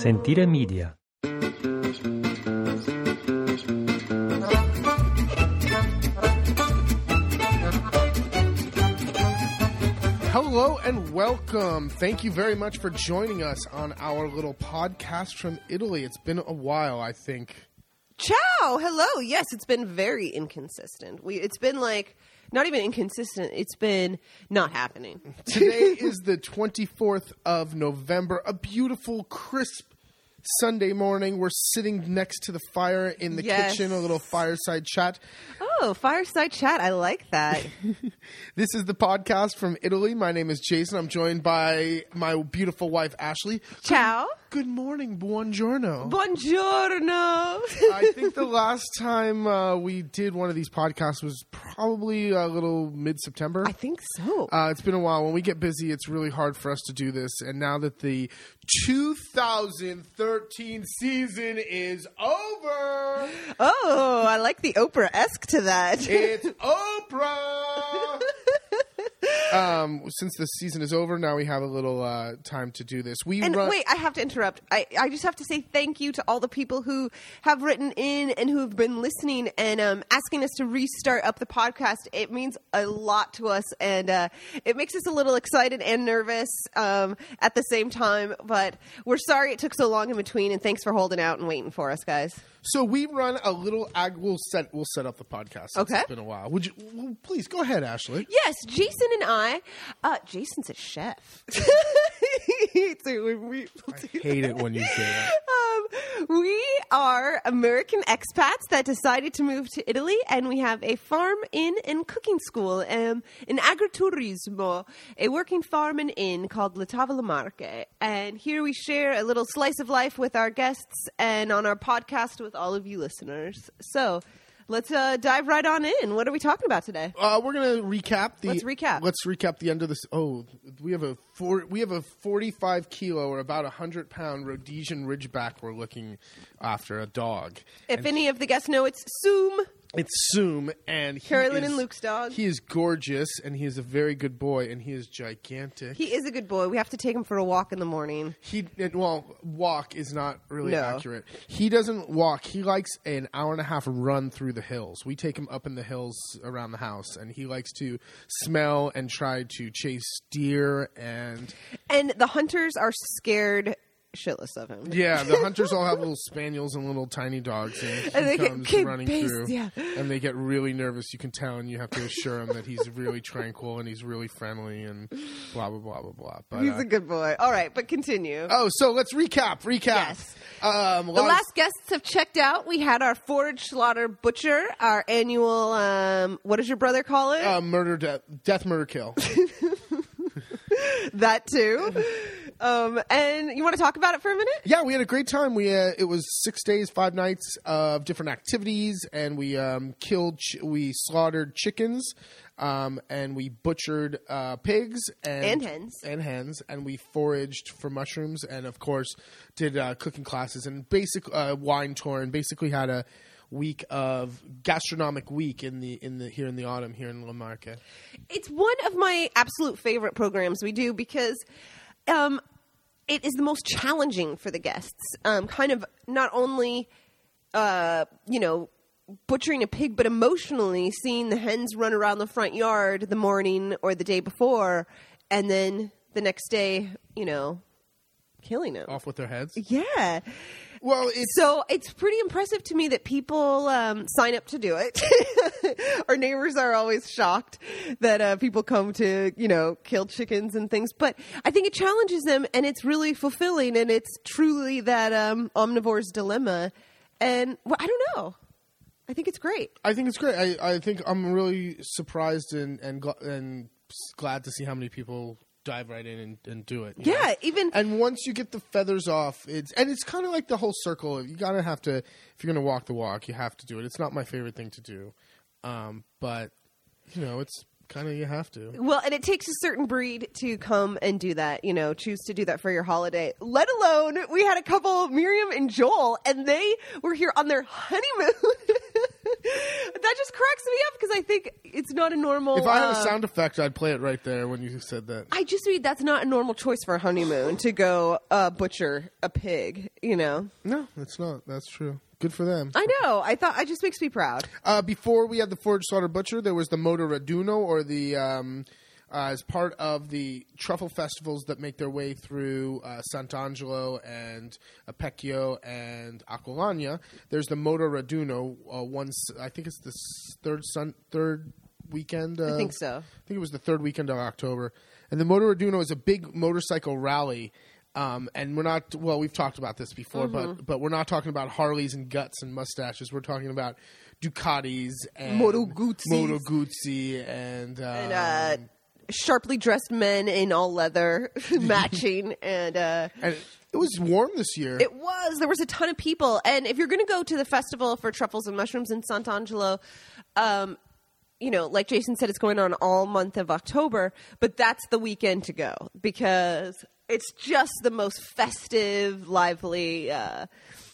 Sentire Media. Hello and welcome. Thank you very much for joining us on our little podcast from Italy. It's been a while, I think. Ciao, hello. Yes, it's been very inconsistent. We it's been like not even inconsistent. It's been not happening. Today is the 24th of November, a beautiful, crisp Sunday morning. We're sitting next to the fire in the Yes. kitchen, a little fireside chat. Oh, fireside chat. I like that. This is the podcast from Italy. My name is Jason. I'm joined by my beautiful wife, Ashley. Ciao. Good morning, buongiorno. Buongiorno. I think the last time uh, we did one of these podcasts was probably a little mid September. I think so. Uh, it's been a while. When we get busy, it's really hard for us to do this. And now that the 2013 season is over, oh, I like the Oprah esque to that. it's Oprah. Um, since the season is over, now we have a little uh, time to do this. We And run. wait, I have to interrupt. I, I just have to say thank you to all the people who have written in and who have been listening and um, asking us to restart up the podcast. It means a lot to us, and uh, it makes us a little excited and nervous um, at the same time. But we're sorry it took so long in between, and thanks for holding out and waiting for us, guys. So we run a little. Ag- we'll set. We'll set up the podcast. Okay. It's been a while. Would you? well, please go ahead, Ashley. Yes, Jason and I. Uh, Jason's a chef. so when we, Hate it when you say that. Um, we are American expats that decided to move to Italy, and we have a farm inn and cooking school, um, an agriturismo, a working farm and inn called La Tavola Marche. And here we share a little slice of life with our guests and on our podcast with all of you listeners. So let's uh, dive right on in. What are we talking about today? Uh, we're gonna recap the. Let's recap. Let's recap the end of this. Oh, we have a four. We have a forty-five kilo or about a hundred pound Rhodesian Ridgeback. We're looking after a dog. If any of the guests know, it's Zoom. It's Zoom, and he Carolyn is- and Luke's dog. He is gorgeous, and he is a very good boy, and he is gigantic. He is a good boy. We have to take him for a walk in the morning. He well, walk is not really No. accurate. He doesn't walk. He likes an hour and a half run through the hills. We take him up in the hills around the house, and he likes to smell and try to chase deer. And And the hunters are scared shitless of him. yeah, the hunters all have little spaniels and little tiny dogs, and he And they get running based, through, yeah. and they get really nervous. You can tell, and you have to assure him that he's really tranquil and he's really friendly, and blah blah blah blah blah. But He's uh, a good boy. All right, but continue. oh, so let's recap. Recap. Yes. Um, the lot of- last guests have checked out. We had our forage slaughter butcher, our annual, um, what does your brother call it? uh, murder, death, death, murder, kill. that too. Um, and you want to talk about it for a minute? yeah, we had a great time. We uh, it was six days, five nights of different activities, and we um, killed, ch- we slaughtered chickens, um, and we butchered uh, pigs and, And hens. and hens, and we foraged for mushrooms, and of course did uh, cooking classes and basic uh, wine tour, and basically had a week of gastronomic week in the in the here in the autumn here in La Marca. It's one of my absolute favorite programs we do because um, it is the most challenging for the guests. Um, kind of not only, uh, you know, butchering a pig, but emotionally seeing the hens run around the front yard the morning or the day before, and then the next day, you know, killing them. Off with their heads. Yeah. Well, it's So it's pretty impressive to me that people um, sign up to do it. Our neighbors are always shocked that uh, people come to, you know, kill chickens and things. But I think it challenges them, and it's really fulfilling, and it's truly that um, omnivore's dilemma. And well, I don't know. I think it's great. I think it's great. I, I think I'm really surprised and and gl- and glad to see how many people dive right in and, and do it. Yeah, know? even And once you get the feathers off, it's and it's kind of like the whole circle. You gotta have to if you're gonna walk the walk, you have to do it. It's not my favorite thing to do, um, but you know, it's kind of you have to. Well, and it takes a certain breed to come and do that, you know, choose to do that for your holiday. Let alone, we had a couple, Miriam and Joel, and they were here on their honeymoon. that just cracks me up because I think it's not a normal. If I had a uh, sound effect, I'd play it right there when you said that. I just mean that's not a normal choice for a honeymoon to go uh, butcher a pig. You know, No, it's not. That's true. Good for them. I know. I thought it just makes me proud. Uh, before we had the Forage Slaughter Butcher, there was the Moto Raduno, or the um, uh, as part of the truffle festivals that make their way through uh, Sant'Angelo and Apecchio and Acqualagna. There's the Moto Raduno. Uh, once I think it's the third sun, third weekend. Uh, I think so. I think it was the third weekend of October. And the Moto Raduno is a big motorcycle rally. Um, and we're not well. We've talked about this before, Mm-hmm. but but we're not talking about Harleys and guts and mustaches. We're talking about Ducatis and Moto Guzzis. Moto Guzzi, and, um, And uh, sharply dressed men in all leather, matching, and uh, and it was warm this year. It was. There was a ton of people. And if you're going to go to the festival for truffles and mushrooms in Sant'Angelo, um, you know, like Jason said, it's going on all month of October, but that's the weekend to go because it's just the most festive, lively uh,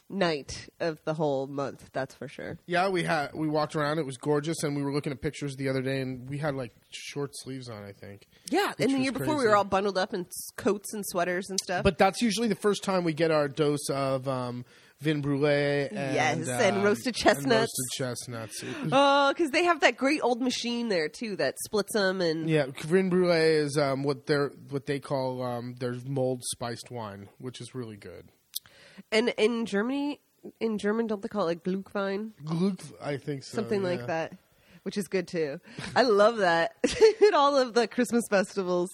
night of the whole month. That's for sure. yeah, we had we walked around. It was gorgeous, and we were looking at pictures the other day, and we had like short sleeves on. I think. Yeah, and the year before we were all bundled up in coats and sweaters and stuff. But that's usually the first time we get our dose of um, vin brûlée and Yes, and um, roasted and chestnuts. roasted chestnuts. Oh, because they have that great old machine there too that splits them and yeah, vin brûlée is um, what they're what they call um, their mold spiced wine, which is really good. And in Germany, in German, don't they call it Glühwein? Gluck, I think so. Something yeah. like that, which is good too. I love that at all of the Christmas festivals.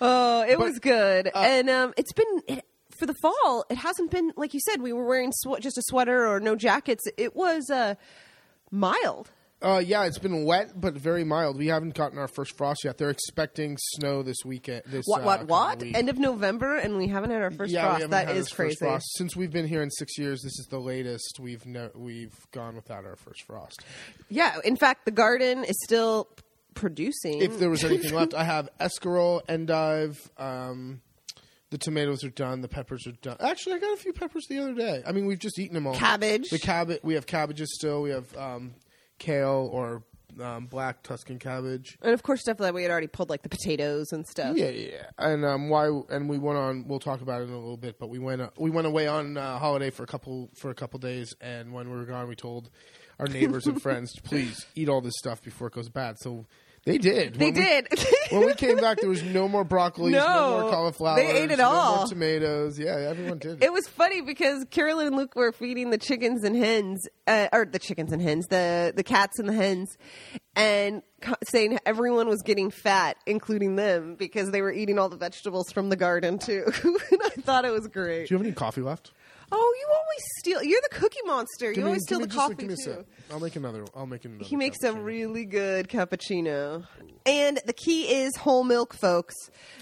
Oh, it But, was good, uh, and um, it's been it, for the fall. It hasn't been like you said. We were wearing sw- just a sweater or no jackets. It was uh, mild. Uh, yeah, it's been wet but very mild. We haven't gotten our first frost yet. They're expecting snow this weekend. This What? uh, What? coming What? End of November, and we haven't had our first yeah, frost. had is first crazy. frost. Since we've been here in six years, this is the latest we've no- we've gone without our first frost. Yeah. In fact, the garden is still producing. If there was anything left, I have escarole, endive. Um, the tomatoes are done. The peppers are done. Actually, I got a few peppers the other day. I mean, we've just eaten them all. Cabbage. The cabbage. We have cabbages still. We have um, kale or um, black Tuscan cabbage. and of course, stuff that we had already pulled, like the potatoes and stuff. Yeah, yeah, yeah. And um, why? And we went on. We'll talk about it in a little bit. But we went. Uh, we went away on uh, holiday for a couple for a couple days. And when we were gone, we told our neighbors and friends, please eat all this stuff before it goes bad. So they did. They When we- did. when we came back, there was no more broccoli, no, No, more cauliflower. they ate it no all. more tomatoes. Yeah, everyone did. It was funny because Carolyn and Luke were feeding the chickens and hens, uh, or the chickens and hens, the the cats and the hens, and saying everyone was getting fat, including them, because they were eating all the vegetables from the garden too. and I thought it was great. Do you have any coffee left? Oh, you always steal. You're the cookie monster. Give you me- always give steal me the just a- coffee give me a too. sip. I'll make another. I'll make another. He makes a cappuccino. really good cappuccino. And the key is whole milk, folks.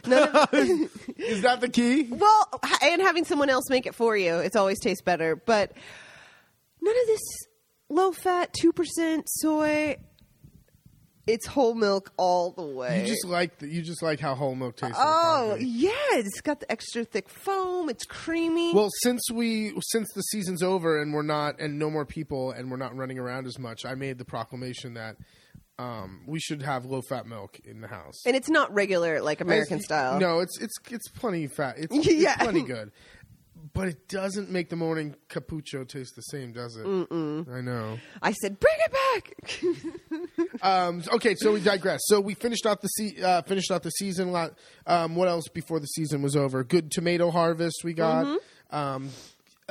None of, Is that the key? well, ha- and having someone else make it for you, it's always tastes better. But none of this low fat, 2% soy. It's whole milk all the way. You just like the, you just like how whole milk tastes. Oh, yeah, it's got the extra thick foam. It's creamy. Well, since we since the season's over and we're not and no more people and we're not running around as much, I made the proclamation that um, we should have low fat milk in the house. and it's not regular like American style. No, it's it's it's plenty fat. It's, Yeah. it's plenty good, but it doesn't make the morning cappuccino taste the same, does it? Mm-mm. I know. I said, bring it back. Um, okay, so we digress. So we finished out the se- uh, finished out the season. Lot. Um, what else before the season was over? Good tomato harvest we got. Mm-hmm. Um,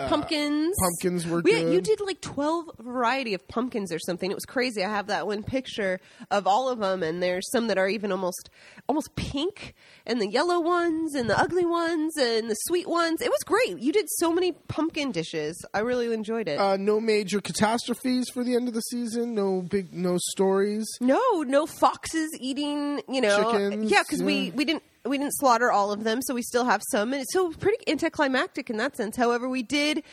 pumpkins. pumpkins were we, good. You did like twelve variety of pumpkins or something. It was crazy. I have that one picture of all of them, and there's some that are even almost almost pink, and the yellow ones, and the ugly ones, and the sweet ones. It was great. You did so many pumpkin dishes. I really enjoyed it. Uh, no major catastrophes for the end of the season. No big, no stories. no, no foxes eating. You know, Chickens, yeah, because we we didn't. We didn't slaughter all of them, so we still have some, and it's so pretty anticlimactic in that sense. However, we did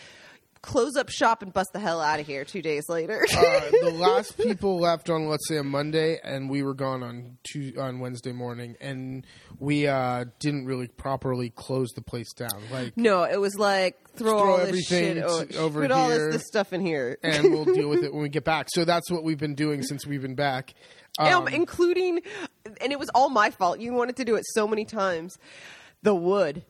close up shop and bust the hell out of here two days later. uh, the last people left on let's say a Monday, and we were gone on Tuesday, on Wednesday morning, and we uh, didn't really properly close the place down. Like, no, it was like throw, Throw all this everything shit o- t- over put all this, this stuff in here. and we'll deal with it when we get back. So that's what we've been doing since we've been back. Um, Um, including, and it was all my fault. You wanted to do it so many times. The wood.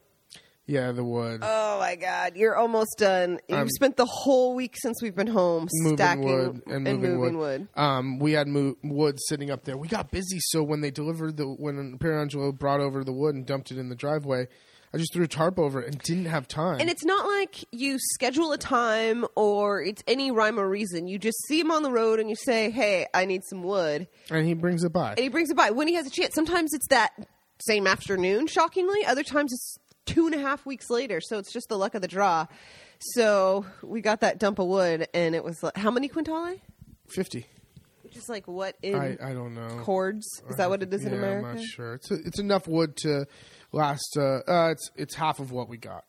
yeah, the wood. Oh my God, you're almost done. You've Um, spent the whole week since we've been home stacking wood and moving, moving wood. Um, we had mo- wood sitting up there. We got busy, so when they delivered the when Pierangelo brought over the wood and dumped it in the driveway, I just threw a tarp over it and didn't have time. And it's not like you schedule a time or it's any rhyme or reason. You just see him on the road and you say, "Hey, I need some wood," and he brings it by. and he brings it by when he has a chance. Sometimes it's that same afternoon, shockingly. Other times it's two and a half weeks later. So it's just the luck of the draw. So we got that dump of wood, and it was like, how many quintale? Fifty. Which is like what in I, I don't know. cords? Is that what it is in America? I'm not sure. It's it's enough wood to last. Uh, uh, it's it's half of what we got.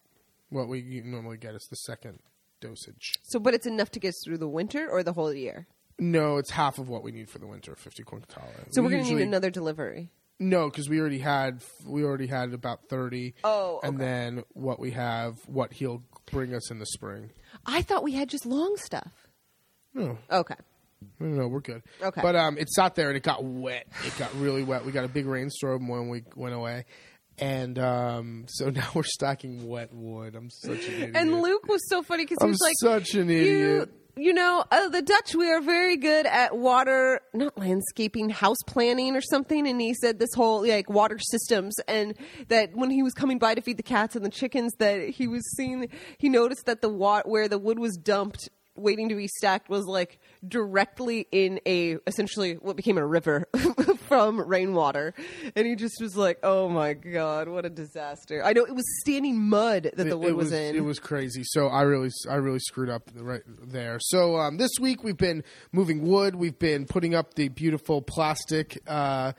What we normally get is the second dosage. So, but it's enough to get us through the winter or the whole year. No, it's half of what we need for the winter. Fifty quintale. So We we're going to need another delivery. No, because we already had we already had about thirty. Oh, and then what we have, what he'll bring us in the spring. I thought we had just long stuff. No, Okay. no, no, we're good. Okay. but um, it sat there and it got wet. It got really wet. We got a big rainstorm when we went away, and um, so now we're stacking wet wood. I'm such an idiot. And Luke was so funny because he I'm was like, such an you, idiot. you know, uh, the Dutch, we are very good at water, not landscaping, house planning or something. And he said this whole like water systems, and that when he was coming by to feed the cats and the chickens, that he was seeing, he noticed that the wa- where the wood was dumped. Waiting to be stacked was like directly in a essentially what became a river from rainwater, and he just was like, "Oh my god, what a disaster!" I know it was standing mud that the wood it was, in. It was crazy. So I really, I really screwed up right there. So um, this week we've been moving wood. We've been putting up the beautiful plastic, uh,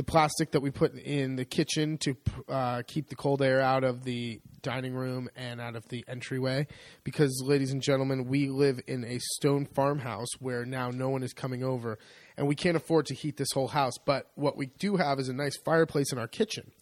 the plastic that we put in the kitchen to uh, keep the cold air out of the dining room and out of the entryway. Because, ladies and gentlemen, we live in a stone farmhouse where now no one is coming over, and we can't afford to heat this whole house. But what we do have is a nice fireplace in our kitchen.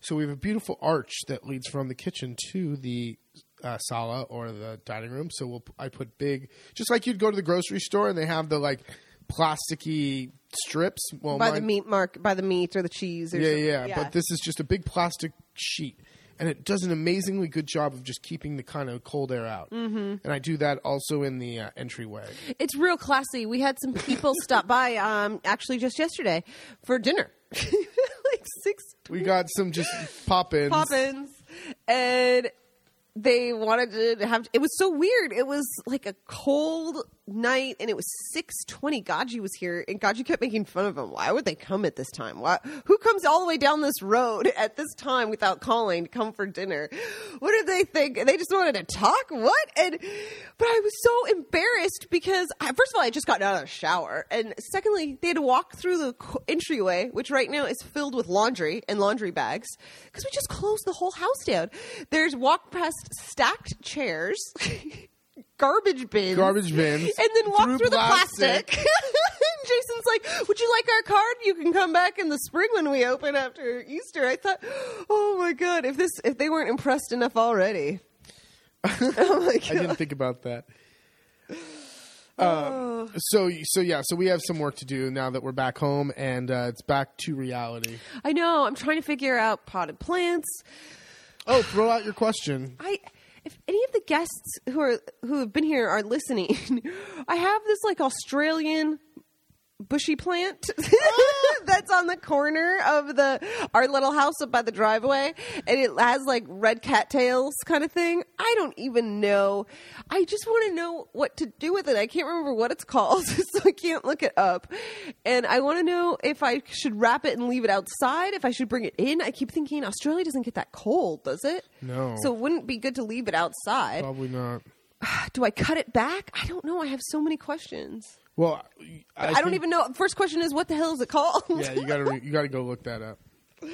So we have a beautiful arch that leads from the kitchen to the uh, sala or the dining room. So we'll, I put big, just like you'd go to the grocery store and they have the like plasticky strips. Well, by the meat mark, by the meat or the cheese. Or yeah, something. yeah, But this is just a big plastic sheet, and it does an amazingly good job of just keeping the kind of cold air out. Mm-hmm. And I do that also in the uh, entryway. it's real classy. We had some people stop by, um, actually just yesterday for dinner, like six We got some just pop ins. Poppins, and they wanted to have. It was so weird. It was like a cold night, and it was six twenty. Gaji was here, and Gaji kept making fun of him. Why would they come at this time? Why? Who comes all the way down this road at this time without calling to come for dinner? What did they think? They just wanted to talk. What? And but I was so embarrassed because I, first of all, I just got out of the shower, and secondly, they had to walk through the entryway, which right now is filled with laundry and laundry bags because we just closed the whole house down. There's walk past stacked chairs. Garbage bins, Garbage bins. and then walk Through through, the plastic. plastic. And Jason's like, "Would you like our card? You can come back in the spring when we open after Easter." I thought, "Oh my god, if this if they weren't impressed enough already." oh my I didn't think about that. Uh, so so yeah, so we have some work to do now that we're back home and uh, it's back to reality. I know. I'm trying to figure out potted plants. Oh, throw out your question. I if any of the guests who are who have been here are listening, I have this like Australian bushy plant. Oh. That's on the corner of the our little house up by the driveway. And it has like red cattails kind of thing. I don't even know. I just want to know what to do with it. I can't remember what it's called so i can't look it up. And i want to know if i should wrap it and leave it outside if i should bring it in. I keep thinking australia doesn't get that cold does it? No. so it wouldn't be good to leave it outside. Probably not. do i cut it back? I don't know. I have so many questions Well, I, I, don't think- even know. First question is, what the hell is it called? Yeah, you gotta re- you gotta go look that up.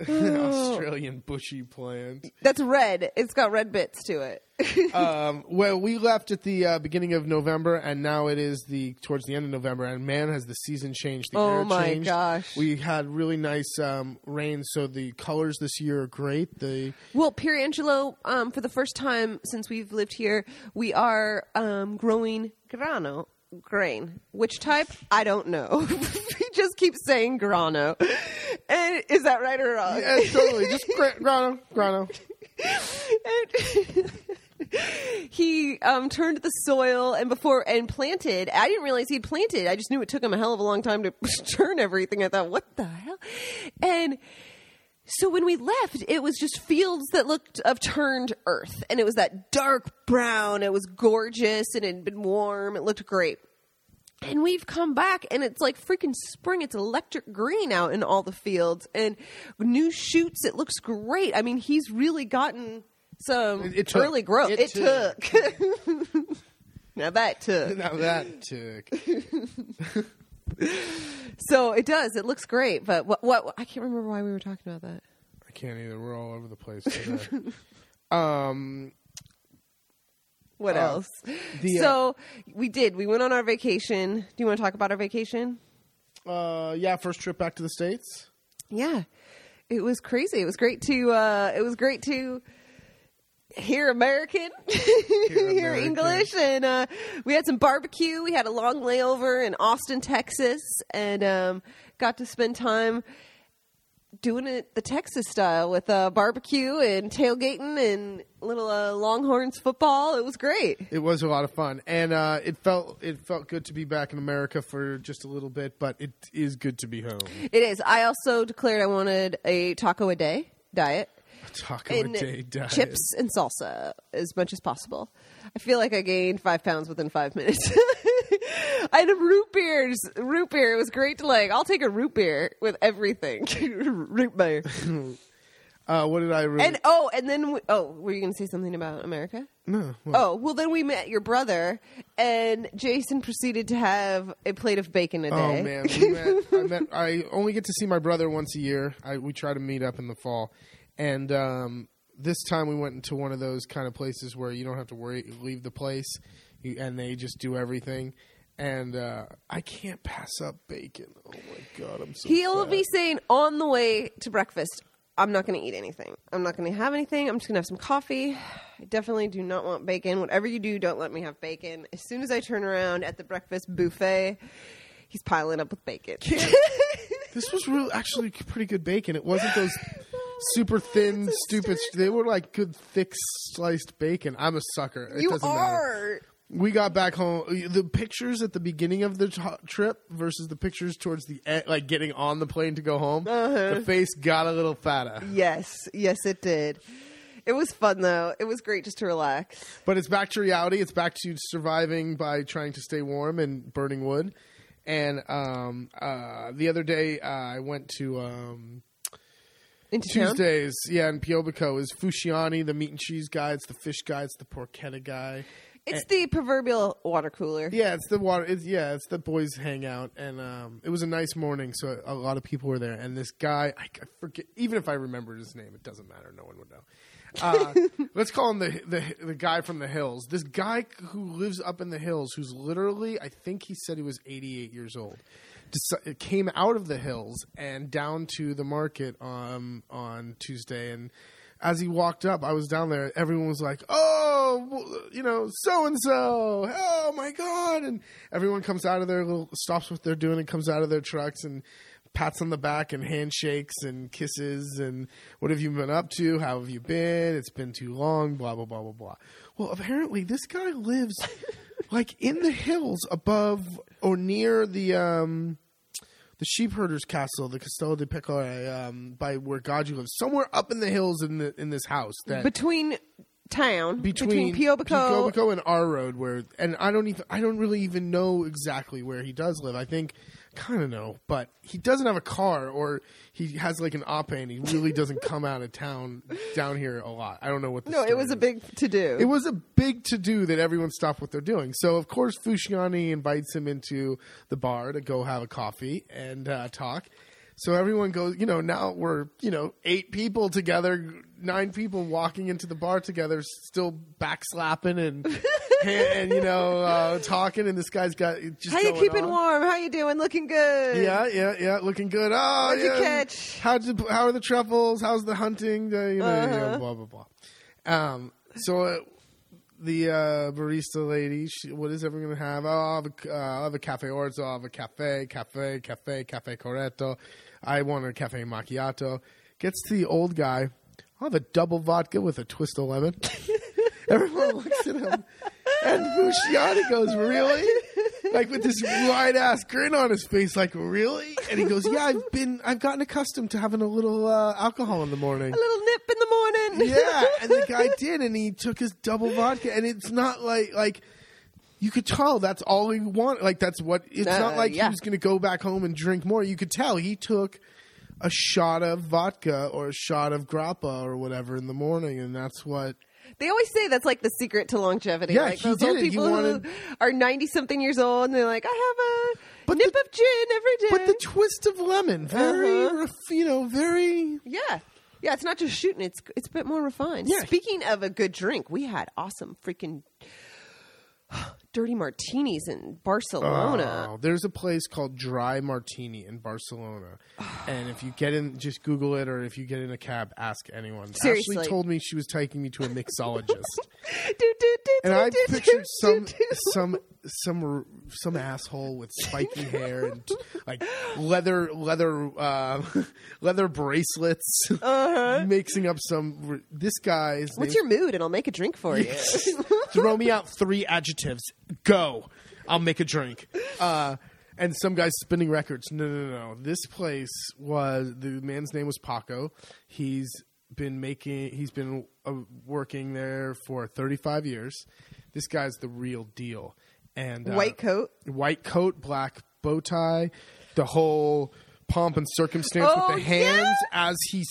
Australian bushy plant. That's red. It's got red bits to it. Um, well, we left at the uh, beginning of November, and now it is the towards the end of November. And man, has the season changed. The Oh my changed. gosh. We had really nice um, rain, so the colors this year are great. The Well, Pierangelo, um, for the first time since we've lived here, we are um, growing grano grain. Which type? I don't know. he just keeps saying grano. And is that right or wrong? yeah, totally just gra- grano, grano. And he um, turned the soil and before and planted. I didn't realize he'd planted. I just knew it took him a hell of a long time to turn everything. I thought, what the hell? And so when we left, it was just fields that looked of turned earth, and it was that dark brown. It was gorgeous, and it had been warm. It looked great. And we've come back, and it's like freaking spring. It's electric green out in all the fields, and new shoots. It looks great. I mean, he's really gotten some It- it took. early growth. It It, took. now that took. Now that took. So it does. It looks great. But what? What? I can't remember why we were talking about that. I can't either. We're all over the place. Today. um, What Uh, else? the, uh, so we did. We went on our vacation. Do you want to talk about our vacation? uh, yeah, first trip back to the states. Yeah, it was crazy. It was great to. Uh, it was great to hear American, here. English, and uh, we had some barbecue. We had a long layover in Austin, Texas, and um, got to spend time doing it the Texas style with uh, barbecue and tailgating and little uh, Longhorns football. It was great. It was a lot of fun, and uh, it felt it felt good to be back in America for just a little bit. But it is good to be home. It is. I also declared I wanted a taco a day diet. Taco a day diet. chips and salsa as much as possible. I feel like I gained five pounds within five minutes. I had a root beers. Root beer. It was great to like. I'll take a root beer with everything. root beer. Uh, what did I? And oh, and then we, oh, were you going to say something about America? no, what? Oh, well, then we met your brother, and Jason proceeded to have a plate of bacon a day. Oh man, we met, I met. I only get to see my brother once a year. I, we try to meet up in the fall, and um, this time we went into one of those kind of places where you don't have to worry, leave the place, you, and they just do everything. And uh, I can't pass up bacon. Oh my god, I'm so. He'll be saying on the way to breakfast, I'm not going to eat anything. I'm not going to have anything. I'm just going to have some coffee. I definitely do not want bacon. Whatever you do, don't let me have bacon. As soon as I turn around at the breakfast buffet, he's piling up with bacon. This was real, actually pretty good bacon. It wasn't those super thin, stupid. They were like good, thick sliced bacon. I'm a sucker. It you doesn't matter. are. We got back home. The pictures at the beginning of the t- trip versus the pictures towards the end, like getting on the plane to go home. Uh-huh. The face got a little fatter, Yes, yes, it did. It was fun though. It was great just to relax. but it's back to reality. It's back to surviving by trying to stay warm and burning wood. And um, uh, the other day, uh, I went to um. Tuesdays. Yeah, in Piobico is Fusciani, the meat and cheese guy. It's the fish guy. It's the porchetta guy. It's the proverbial water cooler. Yeah, it's the water. It's, yeah, it's the boys' hangout, and um, it was a nice morning, so a lot of people were there. And this guy, I, I forget, even if I remembered his name, it doesn't matter. No one would know. Uh, let's call him the, the the guy from the hills. This guy who lives up in the hills, who's literally, I think he said he was 88 years old. Deci- came out of the hills and down to the market um, on Tuesday, and as he walked up, I was down there. Everyone was like, "Oh, you know, so and so. Oh my god!" And everyone comes out of their little stops what they're doing and comes out of their trucks and pats on the back and handshakes and kisses and what have you been up to? How have you been? It's been too long. Blah blah blah blah blah. Well, apparently this guy lives like in the hills above or near the um the sheep herder's castle, the Castello di Pecore, um, by where Gaji lives, somewhere up in the hills in the in this house that Between town, between, between, Piobico, Piobico and our road, where and I don't even I don't really even know exactly where he does live. I think kind of know, but he doesn't have a car, or he has like an Ape, and he really doesn't come out of town down here a lot. I don't know what. The No, it was a big to do. It was a big to do that everyone stopped what they're doing. So of course Fusciani invites him into the bar to go have a coffee and uh, talk. So everyone goes, you know, now we're, you know, eight people together, nine people walking into the bar together, still backslapping and, and you know, uh, talking. And this guy's got just How you keeping on. warm? How you doing? Looking good. Yeah, yeah, yeah, looking good. Oh, What'd you catch? How'd you, how are the truffles? How's the hunting? The, you know, Uh-huh. know, blah blah blah. Um, so uh, the uh, barista lady, she, what is everyone gonna have? Oh, I'll have a, uh, I'll have a cafe orzo. I'll have a cafe, cafe, cafe, cafe corretto. I want a cafe macchiato. Gets to the old guy. I'll have a double vodka with a twist of lemon. Everyone looks at him, and Busciani goes, "Really?" Like with this wide ass grin on his face, like really? And he goes, "Yeah, I've been, I've gotten accustomed to having a little uh, alcohol in the morning." A little nip in the morning. yeah, and the guy did, and he took his double vodka, and it's not like like you could tell that's all he wanted. Like that's what it's Uh, not like yeah. he was going to go back home and drink more. You could tell he took a shot of vodka or a shot of grappa or whatever in the morning, and that's what. They always say that's like the secret to longevity. Yeah, like he those did old it. People wanted- who are ninety something years old and they're like, I have a But nip the- of gin every day. But the twist of lemon, very, Uh-huh. you know, very. yeah. Yeah, it's not just shooting, it's it's a bit more refined. Yeah. Speaking of a good drink, we had awesome freaking dirty martinis in Barcelona. Oh, there's a place called Dry Martini in Barcelona, and if you get in, just Google it, or if you get in a cab, ask anyone. Seriously. Ashley told me she was taking me to a mixologist, Do, do, do, and I pictured some some some some asshole with spiky hair and like leather leather uh, leather bracelets, mixing up some. This guy's Uh-huh. What's your mood? And I'll make a drink for you. throw me out three adjectives. Go. I'll make a drink. Uh, and some guy's spinning records. No, no, no. This place was the man's name was Paco. He's been making. He's been uh, working there for 35 years. This guy's the real deal. And uh, White coat. white coat, black bow tie, the whole pomp and circumstance Oh, with the hands as he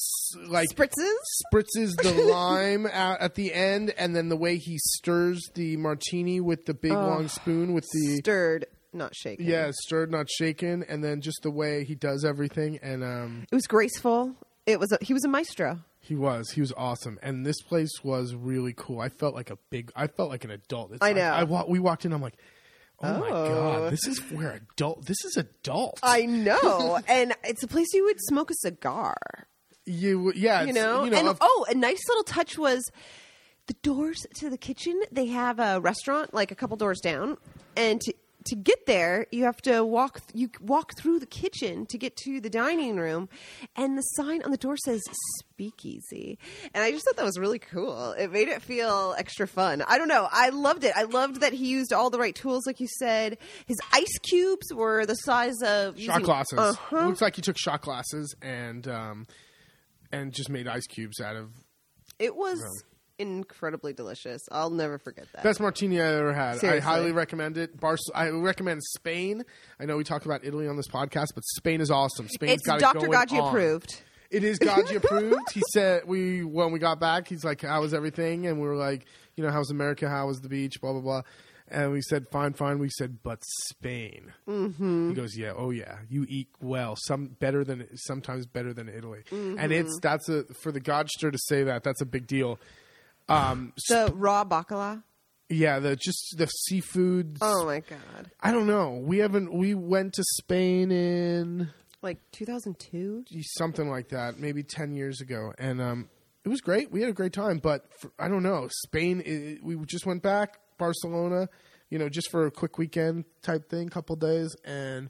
like Spritzes? spritzes the lime at, at the end, and then the way he stirs the martini with the big long spoon with the Stirred, not shaken. yeah stirred not shaken, and then just the way he does everything, and um, It was graceful. It was a, he was a maestro. he was he was awesome, and this place was really cool. I felt like a big, I felt like an adult. It's I like- know. I, wa- we walked in, I'm like. Oh, my Oh. god! This is oh. where adult. This is adult. I know. and it's a place you would smoke a cigar. you yeah, you it's- know, you know. and of- oh a nice little touch was the doors to the kitchen they have a restaurant like a couple doors down and to, to get there you have to walk you walk through the kitchen to get to the dining room and the sign on the door says speakeasy. And i just thought that was really cool. It made it feel extra fun. I don't know. I loved it. I loved that he used all the right tools like you said. His ice cubes were the size of shot glasses. Uh-huh. Looks like he took shot glasses and um, and just made ice cubes out of It was incredibly delicious. I'll never forget that. best martini I ever had. Seriously. I highly recommend it. Bar- I recommend Spain. I know we talked about Italy on this podcast, but Spain is awesome. Spain's it's got Dr. it going Gaji on. approved. It is Gaji approved. He said we when we got back, he's like, "How was everything?" And we were like, "You know, how's America? How was the beach? Blah blah blah." And we said, "Fine, fine." We said, "But Spain." Mm-hmm. He goes, "Yeah, oh yeah, you eat well. Some better than sometimes better than Italy." And it's that's a for the Godster to say that that's a big deal. Um, The raw bacala. yeah, the just the seafood. Oh my god! I don't know. We haven't. We went to Spain in Like 2002. something like that, maybe ten years ago, and um, it was great. We had a great time, but for, I don't know. Spain. It, we just went back Barcelona, you know, just for a quick weekend type thing, couple days, and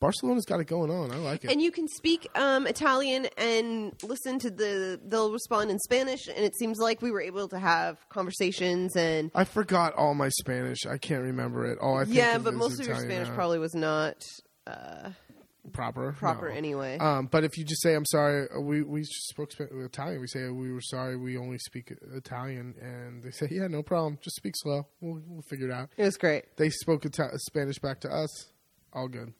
Barcelona's got it going on. I like it. And you can speak um, Italian and listen to the. They'll respond in Spanish, and it seems like we were able to have conversations and. I forgot all my Spanish. I can't remember it. All I think Yeah, but most of your Italian Spanish now. probably was not uh, proper. proper No. anyway. Um, but if you just say I'm sorry, uh, we we just spoke Italian. We say we were sorry. We only speak Italian, and they say, yeah, no problem. Just speak slow. We'll, we'll figure it out. it was great. They spoke Ita- Spanish back to us. All good.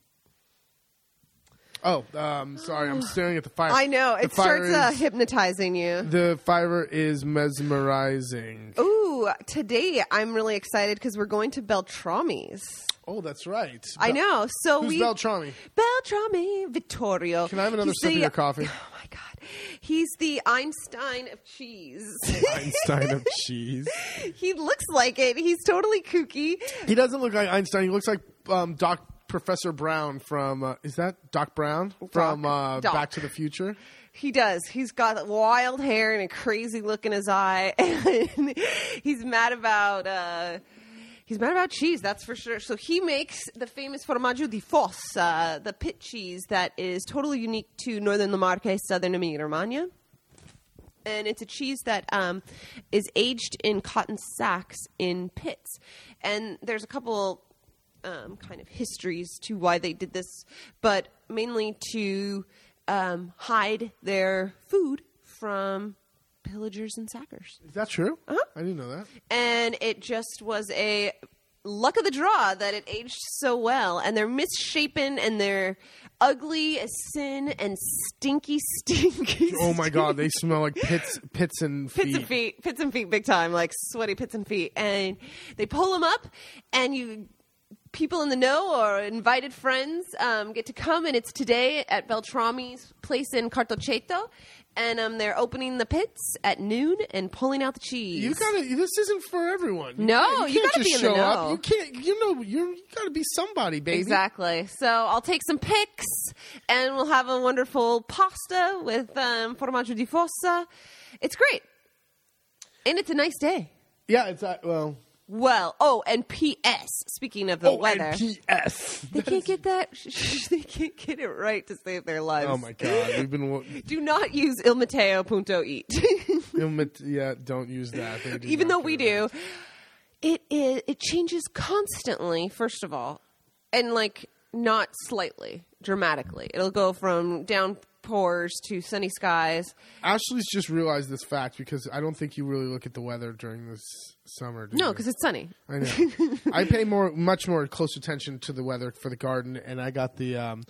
Oh, um, sorry. I'm staring at the fire. I know The it starts uh, is- hypnotizing you. the fire is mesmerizing. Ooh, today I'm really excited because we're going to Beltrami's. Oh, that's right. I Bel- know. So Who's we Beltrami? Beltrami Vittorio. Can I have another He's sip of your coffee? Oh my god, he's the Einstein of cheese. Einstein of cheese. he looks like it. He's totally kooky. He doesn't look like Einstein. He looks like um, Doc Professor Brown from. Uh, is that Doc Brown from uh, Doc. Back to the Future? He does. He's got wild hair and a crazy look in his eye, and he's mad about. Uh, He's mad about cheese, that's for sure. So he makes the famous formaggio di fossa, the pit cheese that is totally unique to Northern Marche, Southern Emilia Romagna. and it's a cheese that um, is aged in cotton sacks in pits. And there's a couple um, kind of histories to why they did this, but mainly to um, hide their food from pillagers and sackers. Is that true? Uh-huh. I didn't know that. And it just was a luck of the draw that it aged so well. And they're misshapen and they're ugly as sin and stinky, stinky. Oh my god, they smell like pits, pits and feet. pits and feet, pits and feet, big time, like sweaty pits and feet. And they pull them up, and you people in the know or invited friends um, get to come, and it's today at Beltrami's place in Cartoceto. And um, they're opening the pits at noon and pulling out the cheese. You gotta. This isn't for everyone. You No, you can't gotta just be in the show up. You can't. You know. You're, you gotta be somebody, baby. Exactly. So I'll take some pics, and we'll have a wonderful pasta with um, formaggio di fossa. It's great, and it's a nice day. Yeah. It's uh, well. Well, oh, and P.S. Speaking of the Oh, weather, P.S. they can't get that. they can't get it right to save their lives. Oh my god, we've been. wa- Do not use ilmeteo.it. Ilmit- yeah, don't use that. Do even though we do. It is. It changes constantly. First of all, and like not slightly, dramatically. It'll go from downpours to sunny skies. Ashley's just realized this fact because I don't think you really look at the weather during this summer. do No, because it's sunny. I know. I pay more, much more close attention to the weather for the garden, and I got the um,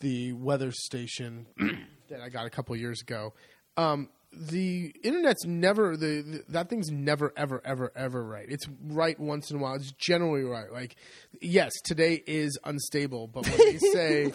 the weather station that I got a couple years ago. Um, the internet's never the, the that thing's never ever ever ever right. It's right once in a while. It's generally right. Like yes, today is unstable, but when they say.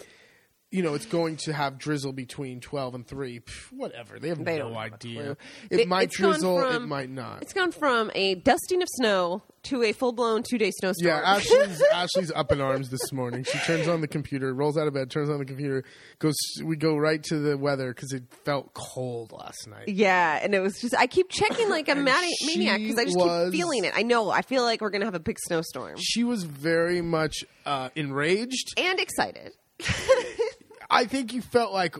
You know, it's going to have drizzle between twelve and three. pff, whatever, they have They no have idea. It They- might drizzle, it might not. It's gone from a dusting of snow to a full blown two day snowstorm. Yeah, Ashley's Ashley's up in arms this morning. She turns on the computer, rolls out of bed, turns on the computer, goes. We go right to the weather because it felt cold last night. Yeah, and it was just I keep checking like a mani- maniac because I just was- keep feeling it. I know. I feel like we're gonna have a big snowstorm She was very much uh, enraged. and excited. I think you felt like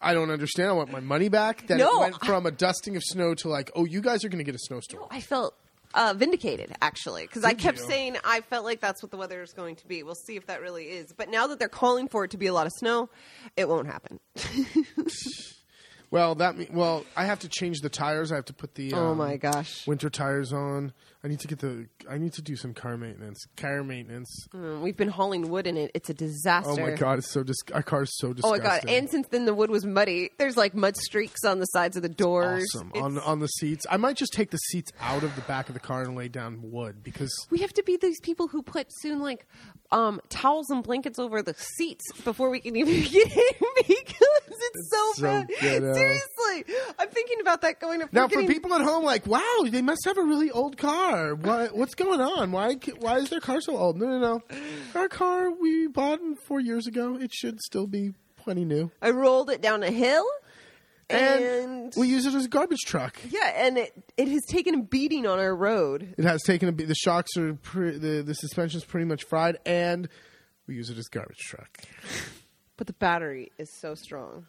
I don't understand. I want my money back. That No, it went from a dusting of snow to like, oh, you guys are going to get a snowstorm. I felt uh, vindicated actually because I kept you? saying I felt like that's what the weather is going to be. We'll see if that really is. But now that they're calling for it to be a lot of snow, it won't happen. Well, that mean, well, I have to change the tires. I have to put the oh um, my gosh, winter tires on. I need to get the. I need to do some car maintenance. Car maintenance. Mm, we've been hauling wood in it. It's a disaster. Oh my god, it's so dis- our car's so disgusting. Oh my god! And since then the wood was muddy. There's like mud streaks on the sides of the doors. awesome It's- on on the seats. I might just take the seats out of the back of the car and lay down wood because we have to be these people who put soon like um, towels and blankets over the seats before we can even get in because it's, so, so bad. Seriously, I'm thinking about that going up. now for people at home, like, wow, they must have a really old car. What what's going on? Why why is their car so old? No, no, no. Our car we bought four years ago. It should still be plenty new, I rolled it down a hill, and, and, we use it as a garbage truck. yeah, and it it has taken a beating on our road. It has taken a bit. The shocks are pre- the the suspension's pretty much fried, and we use it as garbage truck. But the battery is so strong.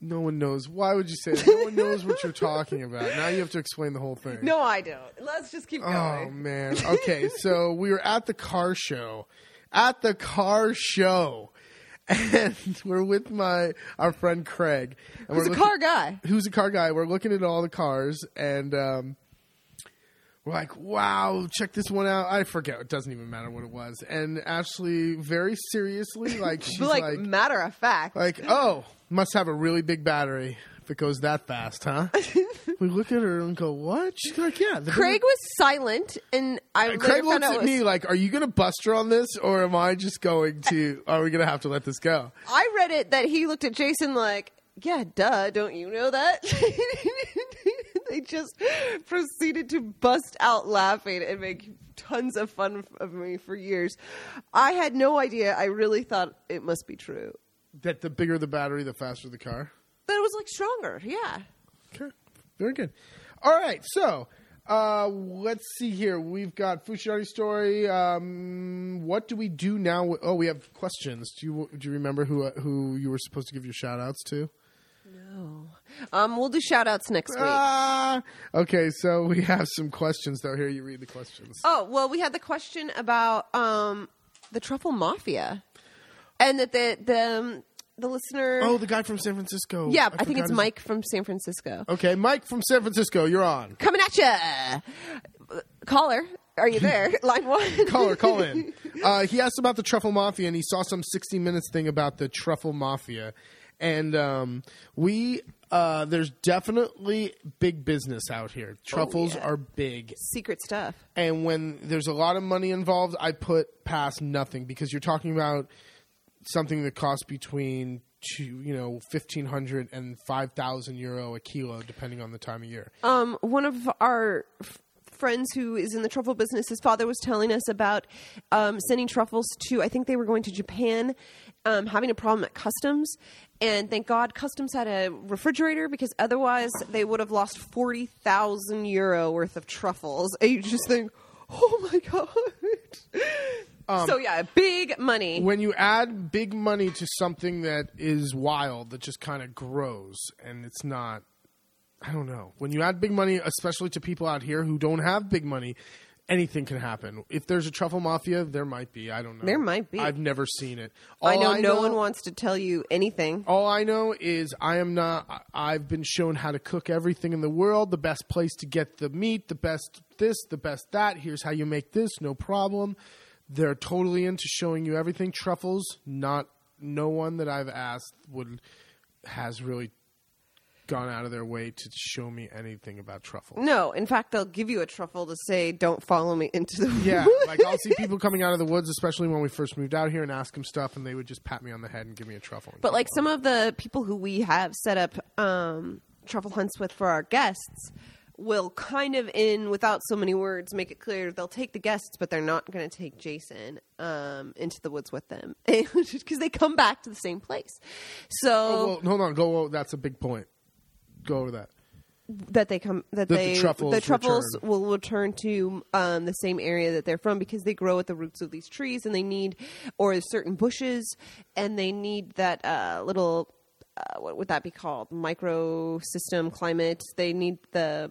No one knows. Why would you say that? No one knows what you're talking about. Now you have to explain the whole thing. No, I don't. Let's just keep going. Oh man. Okay, so we were at the car show. At the car show. And we're with my our friend Craig. And Who's we're a looking- car guy? Who's a car guy. We're looking at all the cars and um like, wow, check this one out. I forget. It doesn't even matter what it was. And Ashley, very seriously, like she's like, like, matter of fact, like, oh, must have a really big battery. if it goes that fast, huh? we look at her and go, "What?" She's like, "Yeah." Craig was silent, and I Craig looks at was- me like, "Are you going to bust her on this, or am I just going to? Are we going to have to let this go?" I read it that he looked at Jason like, "Yeah, duh, don't you know that?" They just proceeded to bust out laughing and make tons of fun of me for years. I had no idea. I really thought it must be true. That the bigger the battery, the faster the car. That it was like stronger. Yeah. Okay, very good. All right, so uh, let's see here. We've got Fushinari story. Um, what do we do now? Oh, we have questions. Do you do you remember who uh, who you were supposed to give your shout outs to? No. Um, we'll do shout outs next week. Ah, okay, so we have some questions though. Here, you read the questions. Oh well, we had the question about um, the truffle mafia, and that the the um, the listener. Oh, the guy from San Francisco. yeah, I, think forgot it's his- Mike from San Francisco. Okay, Mike from San Francisco, you're on. Coming at you, caller. Are you there? Line one. Caller, call in. Uh, he asked about the truffle mafia, and he saw some 60 Minutes thing about the truffle mafia, and um, we uh, there's definitely big business out here. Truffles yeah. are big, Secret stuff. and when there's a lot of money involved, I put past nothing because you're talking about something that costs between two, you know, fifteen hundred and five thousand euro a kilo, depending on the time of year. Um, one of our f- friends who is in the truffle business, his father was telling us about um, sending truffles to. I think they were going to Japan, um, having a problem at customs, and thank God customs had a refrigerator because otherwise they would have lost forty thousand euro worth of truffles. And you just think, oh my god. Um, so yeah, big money. when you add big money to something that is wild that just kind of grows and it's not i don't know when you add big money especially to people out here who don't have big money anything can happen if there's a truffle mafia there might be i don't know There might be. i've never seen it I All know no one wants to tell you anything. all I know is I am not. I've been shown how to cook everything in the world. The best place to get the meat, the best this, the best that. Here's how you make this. No problem. They're totally into showing you everything. Truffles, not no one that I've asked would has really gone out of their way to show me anything about truffles. No, in fact, they'll give you a truffle to say, "Don't follow me into the woods. Yeah, woods." like I'll see people coming out of the woods, especially when we first moved out here, and ask them stuff, and they would just pat me on the head and give me a truffle. But like some of the people who we have set up um, truffle hunts with for our guests will kind of in without so many words make it clear they'll take the guests but they're not going to take jason um, into the woods with them because they come back to the same place so Oh, well, hold on, go. oh, that's a big point. Go over that. that they come that That the they truffles the truffles return. will return to um, the same area that they're from because they grow at the roots of these trees and they need or certain bushes and they need that uh, little uh, what would that be called microsystem climate they need the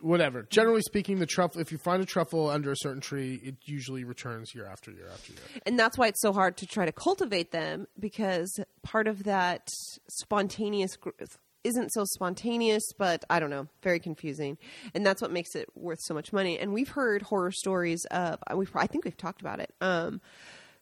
whatever. Generally speaking, the truffle. If you find a truffle under a certain tree, it usually returns year after year after year. and that's why it's so hard to try to cultivate them because part of that spontaneous growth isn't so spontaneous but i don't know very confusing and that's what makes it worth so much money and we've heard horror stories of we've, i think we've talked about it um,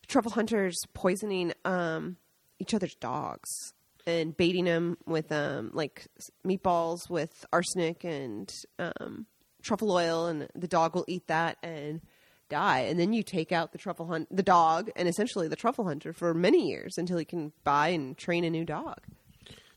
truffle hunters poisoning um, each other's dogs and baiting them with um, like meatballs with arsenic and um, truffle oil, and the dog will eat that and die. And then you take out the truffle hunt, the dog, and essentially the truffle hunter for many years until he can buy and train a new dog.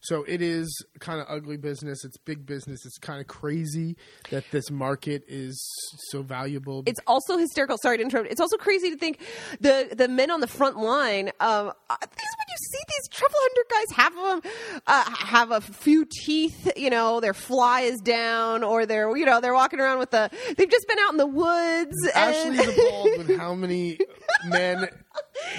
So it is kind of ugly business. It's big business. It's kind of crazy that this market is so valuable. It's also hysterical. Sorry to interrupt. It's also crazy to think the the men on the front line. Um, uh, these when you see these truffle hunter guys, half of them uh, have a few teeth. You know, their fly is down, or they're you know they're walking around with the. They've just been out in the woods. and- Ashley's involved with how many men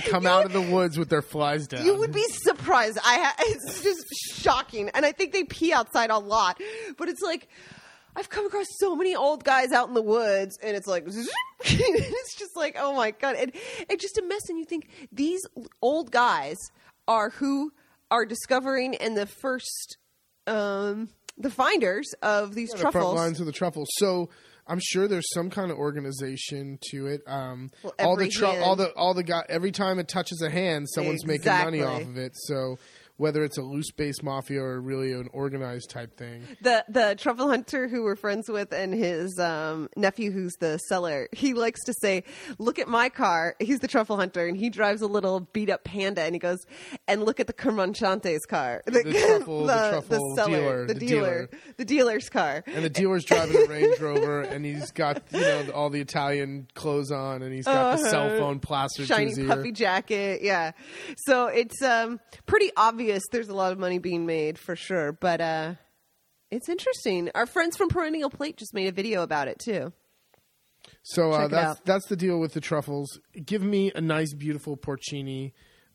come out of the woods with their flies down. You would be surprised. I ha- it's just shocking, and I think they pee outside a lot. But it's like I've come across so many old guys out in the woods, and it's like it's just like oh my god, and it's just a mess. And you think these old guys are who are discovering and the first um, the finders of these the front truffles. lines of the truffles. So I'm sure there's some kind of organization to it. Um, Well, all the hand- all the all the guy every time it touches a hand, someone's making money off of it. So whether it's a loose base mafia or really an organized type thing. The the truffle hunter who we're friends with and his um, nephew who's the seller, he likes to say, "Look at my car." He's the truffle hunter, and he drives a little beat up Panda, and he goes, "And look at the commerciante's car, The truffle- the truffle seller, dealer, the, the dealer, dealer. the dealer's car." And the dealer's driving a Range Rover, and he's got you know all the Italian clothes on, and he's got the cell phone plastered to Uh-huh. shiny his ear. puffy jacket. Yeah. So it's um, pretty obvious there's a lot of money being made for sure. But uh, it's interesting. Our friends from Perennial Plate just made a video about it too. So uh, that's that's the deal with the truffles. Give me a nice, beautiful porcini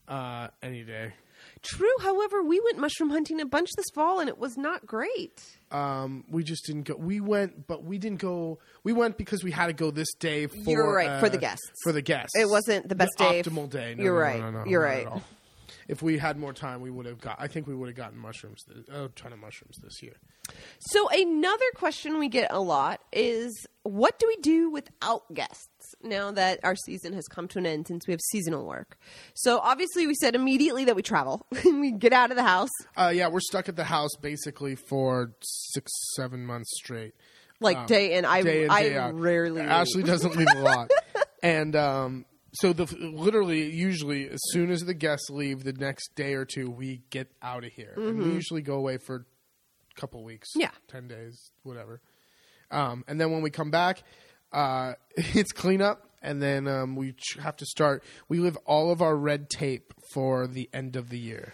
uh, any day. True. However, we went mushroom hunting a bunch this fall and it was not great. Um, we just didn't go. We went, but we didn't go. We went because we had to go this day for You're right, for uh, the guests. For the guests, It wasn't the best day optimal day. No, You're no, right. no, You're right. If we had more time, we would have got. I think we would have gotten mushrooms. Th- a ton of mushrooms this year. So another question we get a lot is what do we do without guests now that our season has come to an end since we have seasonal work? So obviously we said immediately that we travel. we get out of the house. Uh, yeah, we're stuck at the house basically for six, seven months straight. Like Um, day and I day in, I day out. rarely. Ashley leave. doesn't leave a lot, and um, so the literally usually as soon as the guests leave, the next day or two we get out of here, and we usually go away for a couple weeks, Mm-hmm. Yeah. ten days, whatever. Um, and then when we come back, uh, it's cleanup, and then um, we have to start. We live all of our red tape for the end of the year.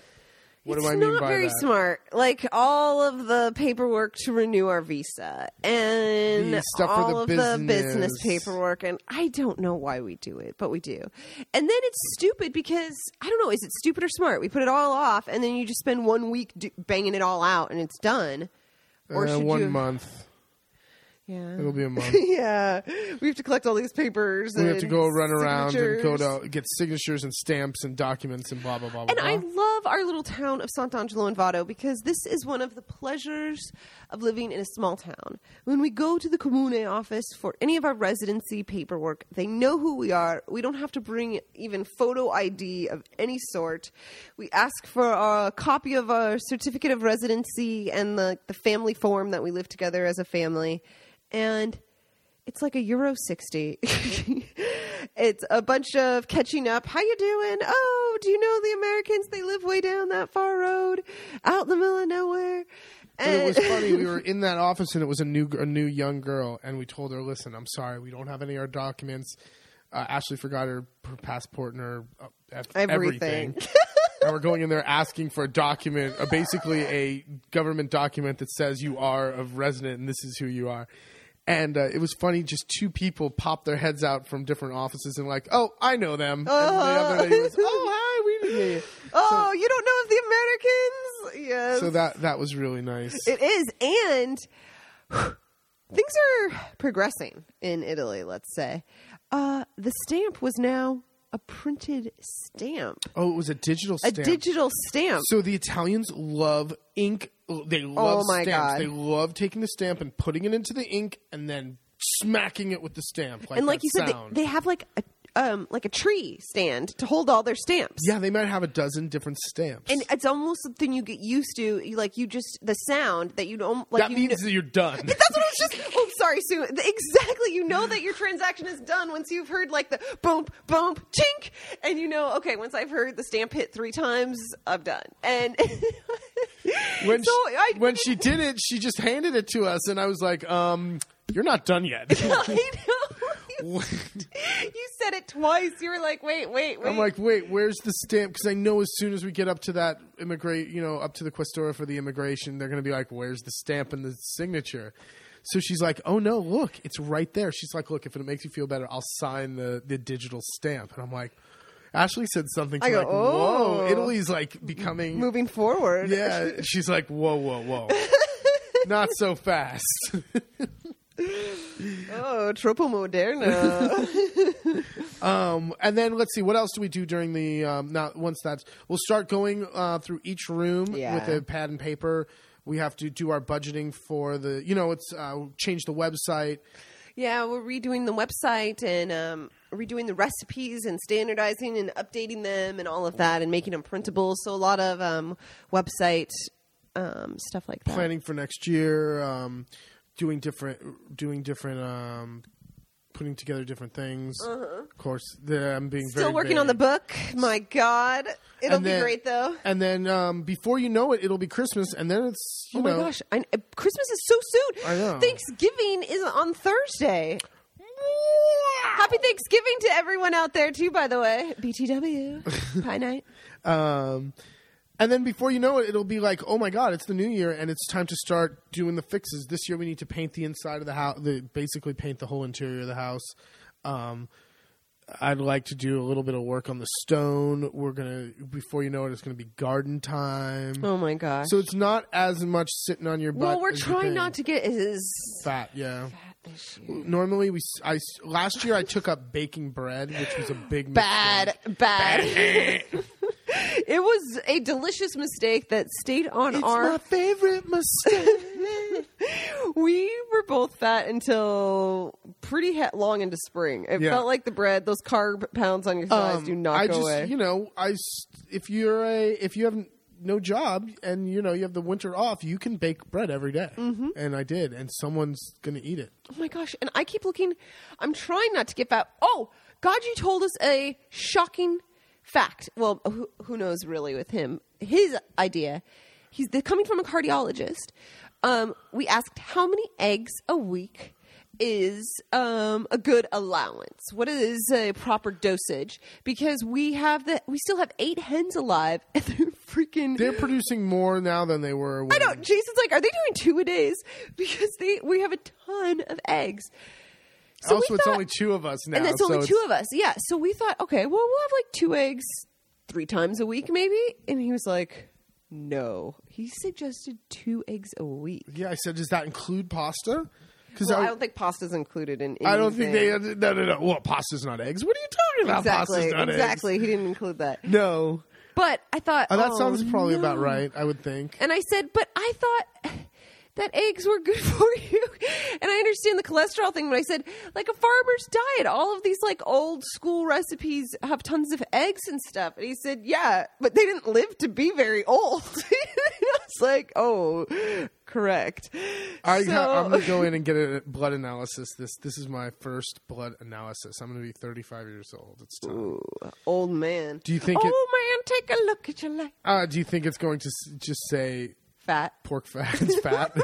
What it's do I mean not by very that? smart. Like all of the paperwork to renew our visa and The stuff for all the of the business business. paperwork, and I don't know why we do it, but we do. And then it's stupid because I don't know. Is it stupid or smart? We put it all off, and then you just spend one week do- banging it all out, and it's done. Or Uh, should one you? month. Yeah. It'll be a month. yeah, we have to collect all these papers. We have to go run around and go signatures. to get signatures and stamps and documents and blah blah blah blah. And I blah. love our little town of Sant'Angelo in Vado because this is one of the pleasures of living in a small town. When we go to the Comune office for any of our residency paperwork, they know who we are. We don't have to bring even photo ID of any sort. We ask for a copy of our certificate of residency and the, the family form that we live together as a family. And it's like a Euro 60. it's a bunch of catching up. How you doing? Oh, do you know the Americans? They live way down that far road, out in the middle of nowhere. But it was funny. We were in that office and it was a new a new young girl, and we told her, "Listen, I'm sorry, we don't have any of our documents. Uh, Ashley forgot her, her passport and her uh, Everything. everything." and we're going in there asking for a document, uh, basically a government document that says you are a resident and this is who you are. And uh, it was funny. Just two people popped their heads out from different offices and like, "Oh, I know them." And the other lady was, "Oh, hi, we you." oh, you don't know of the Americans? Yes. So that that was really nice. It is, and things are progressing in Italy. Let's say uh, the stamp was now a printed stamp, oh, it was a digital stamp. a digital stamp. So the Italians love ink. They oh love Oh my stamps. God. They love taking the stamp and putting it into the ink and then smacking it with the stamp. Like and like you said, they, they have like a um, like a tree stand to hold all their stamps. yeah, they might have a dozen different stamps. And it's almost something you get used to. You, like you just the sound that you don't like. that you means kn- that you're done. That's what I was just. Oh, sorry, Sue. Exactly. You know that your transaction is done once you've heard like the boom, boom, chink, and you know, okay, once I've heard the stamp hit three times, I'm done. And when so she, I, when she did it, she just handed it to us, and I was like, um, "You're not done yet." I know. You, you said it twice. You were like, wait, wait, wait. I'm like, wait, where's the stamp? Because I know as soon as we get up to that immigrate, you know, up to the questura for the immigration, they're going to be like, where's the stamp and the signature? So she's like, oh no, look, it's right there. She's like, look, if it makes you feel better, I'll sign the the digital stamp. And I'm like, Ashley said something to I go, like, whoa, "Oh." Italy's like becoming. moving forward. Yeah, she's like, whoa, whoa, whoa, not so fast. Oh, troppo moderna. Um, and then let's see what else do we do during the um, now once that's we'll start going uh, through each room Yeah. with a pad and paper. We have to do our budgeting for the you know it's uh, change the website. Yeah, we're redoing the website and um, redoing the recipes and standardizing and updating them and all of that and making them printable. So a lot of um, website um, stuff like that. Planning for next year, um, doing different, doing different, um, putting together different things. Of course, the, I'm being Uh-huh. Still working on the book. My God, it'll And be then- great though. And then um, before you know it, it'll be Christmas, and then it's you Oh my know. gosh, I, Christmas is so soon. I know. Thanksgiving is on Thursday. Happy Thanksgiving to everyone out there too. By the way, BTW Pie Night. Um, and then before you know it, it'll be like, oh my god, it's the new year, and it's time to start doing the fixes. This year, we need to paint the inside of the house, the, basically paint the whole interior of the house. Um, I'd like to do a little bit of work on the stone. We're gonna, before you know it, it's gonna be garden time. Oh my gosh. So it's not as much sitting on your butt. well, we're trying not to get as fat. Yeah. fat this year. Normally, we I last year I took up baking bread, which was a big Bad, mistake. bad. it was a delicious mistake that stayed on It's our my favorite mistake. we were both fat until pretty long into spring. It Yeah. felt like the bread; those carb pounds on your thighs Um, do not I go just, away. you know, I if you're a if you have no job and you know you have the winter off, you can bake bread every day. Mm-hmm. and I did, and someone's gonna eat it. oh my gosh! And I keep looking. I'm trying not to get fat. Oh, God, you told us a shocking fact. Well, who, who knows really with him? His idea. He's the, coming from a cardiologist. Um, we asked how many eggs a week is um, a good allowance. What is a proper dosage? Because we have the we still have eight hens alive, and they're freaking. They're producing more now than they were. When, I know. Jason's like, are they doing two a days? Because they we have a ton of eggs. So we also, it's thought- only two of us now, and it's so only it's- two of us. Yeah. So we thought, okay, well, we'll have like two eggs three times a week, maybe. And he was like, no. He suggested two eggs a week. Yeah, I said, does that include pasta? Because Well, I, I, don't think pasta's included in. I don't think they. No, no, no. What pasta's not eggs? What are you talking about? exactly Pasta's not eggs. exactly. He didn't include that. No, But I thought oh, that oh, sounds probably about right. I would think. And I said, but I thought that eggs were good for you. And I understand the cholesterol thing, but I said, like a farmer's diet, all of these like old school recipes have tons of eggs and stuff. And he said, yeah, but they didn't live to be very old. I was like, oh, correct. I, so... I'm gonna go in and get a blood analysis. This this is my first blood analysis. I'm gonna be 35 years old. It's time. Ooh, old man. Do you think Oh it- man, take a look at your life. Uh, do you think it's going to just say Fat. pork fat? It's fat.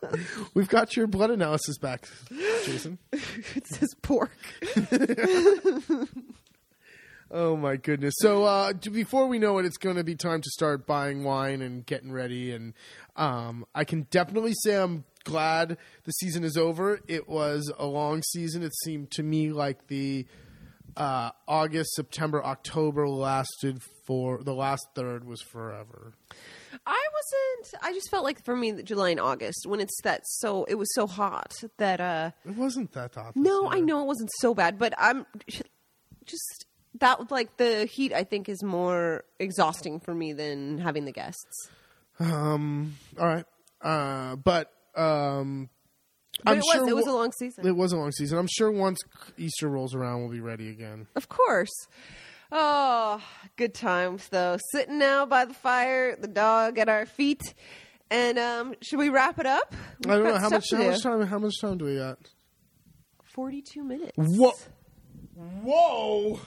We've got your blood analysis back, Jason. It says pork. Oh my goodness! So uh, d- before we know it, it's going to be time to start buying wine and getting ready. And um, I can definitely say I'm glad the season is over. It was a long season. It seemed to me like the uh, August, September, October lasted for the last third was forever. I wasn't. I just felt like for me, July and August, when it's that so, it was so hot that. uh It wasn't that hot. No, year. I know it wasn't so bad, but I'm just that like the heat. I think is more exhausting for me than having the guests. Um. All right. Uh. But um. I'm it was. sure it was a long season. It was a long season. I'm sure once Easter rolls around, we'll be ready again. Of course. Oh, good times though. Sitting now by the fire, the dog at our feet. And um, should we wrap it up? I don't know how much. How do. much time? How much time do we got? Forty-two minutes. Whoa! Whoa!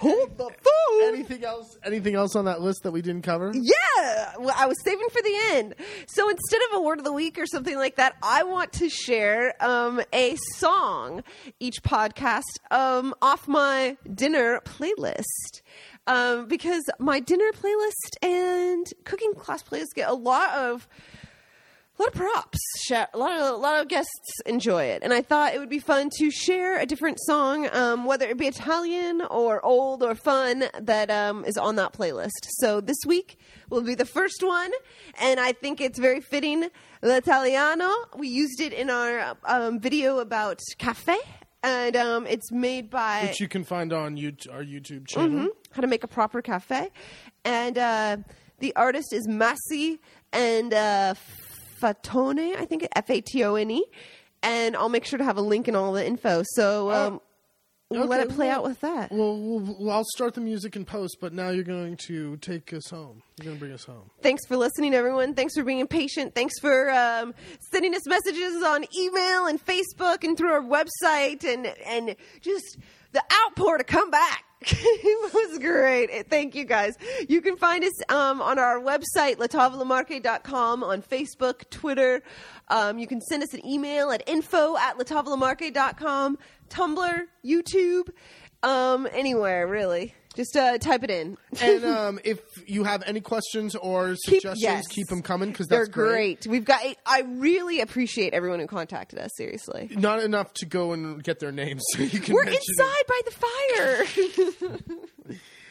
Hold the phone. Anything else? Anything else on that list that we didn't cover? Yeah, well, I was saving for the end. So instead of a word of the week or something like that, I want to share um, a song each podcast um, off my dinner playlist. Um, because my dinner playlist and cooking class playlist get a lot of a lot of props. A lot of a lot of guests enjoy it, and I thought it would be fun to share a different song, um, whether it be Italian or old or fun, that um, is on that playlist. So this week will be the first one, and I think it's very fitting. L'Italiano. We used it in our um, video about cafe, and um, it's made by Which you can find on YouTube, our YouTube channel. how to make a proper cafe. And uh, the artist is Masi and uh, Fatone, I think F A T O N E. and I'll make sure to have a link in all the info. So um, we'll let Oh, it play well- out with that. Well, well, well, I'll start the music in post, but now you're going to take us home. You're going to bring us home. Thanks for listening, everyone. Thanks for being patient. Thanks for um, sending us messages on email and Facebook and through our website and and just the outpour to come back. It was great. Thank you guys. You can find us um, on our website, latavolamarche.com, on Facebook, Twitter. Um, you can send us an email at info at latavolamarche.com, Tumblr, YouTube, um, anywhere, really. Just uh, type it in. And um, if you have any questions or Keep- suggestions, yes. keep them coming because They're great. great. We've got. I really appreciate everyone who contacted us. Seriously, Not enough to go and get their names, so you can. we're inside by the fire.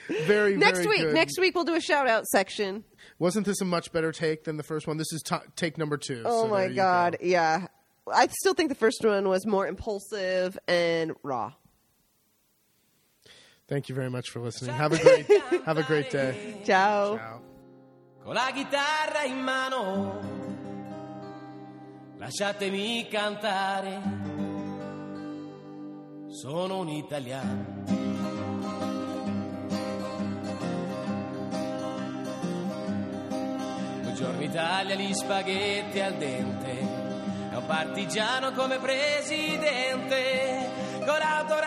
Very next very week, good. next week we'll do a shout out section. Wasn't this a much better take than the first one? This is t- take number two. Oh so my god, go. yeah. I still think the first one was more impulsive and raw. Thank you very much for listening. Have a great have a great day. Ciao. Ciao. con la chitarra in mano. Lasciatemi cantare, sono un italiano. Buongiorno Italia, gli spaghetti al dente, è un partigiano come presidente, con l'autoradio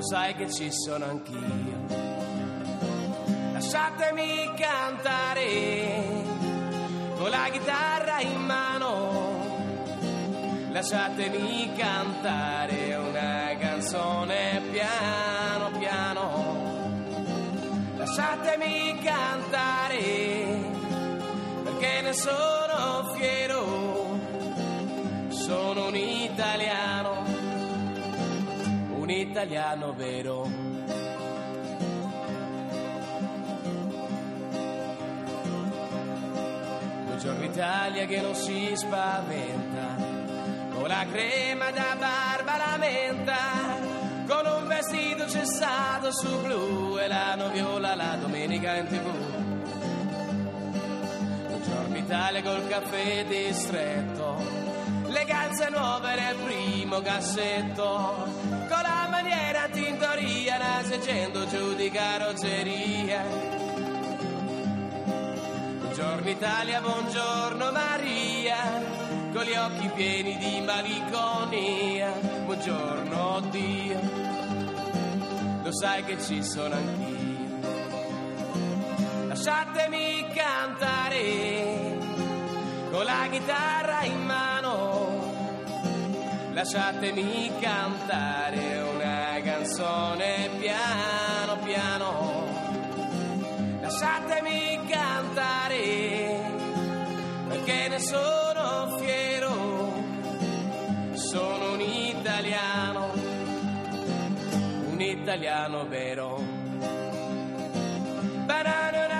lo sai che ci sono anch'io. Lasciatemi cantare con la chitarra in mano. Lasciatemi cantare una canzone piano piano. Lasciatemi cantare perché ne sono fiero. Sono un italiano, un italiano vero. Buongiorno Italia che non si spaventa, con la crema da barba la menta, con un vestito cessato su blu e la noviola la domenica in tv. Buongiorno Italia col caffè distretto, le calze nuove nel primo cassetto, con la maniera tintoria, nascendo giù di carrozzeria. Buongiorno Italia, buongiorno Maria, con gli occhi pieni di malinconia. Buongiorno Dio, lo sai che ci sono anch'io. Lasciatemi cantare con la chitarra in mano. Lasciatemi cantare una canzone piano piano. Lasciatemi cantare perché ne sono fiero. Sono un italiano, un italiano vero. Ba-da-da-da-da-da-bow.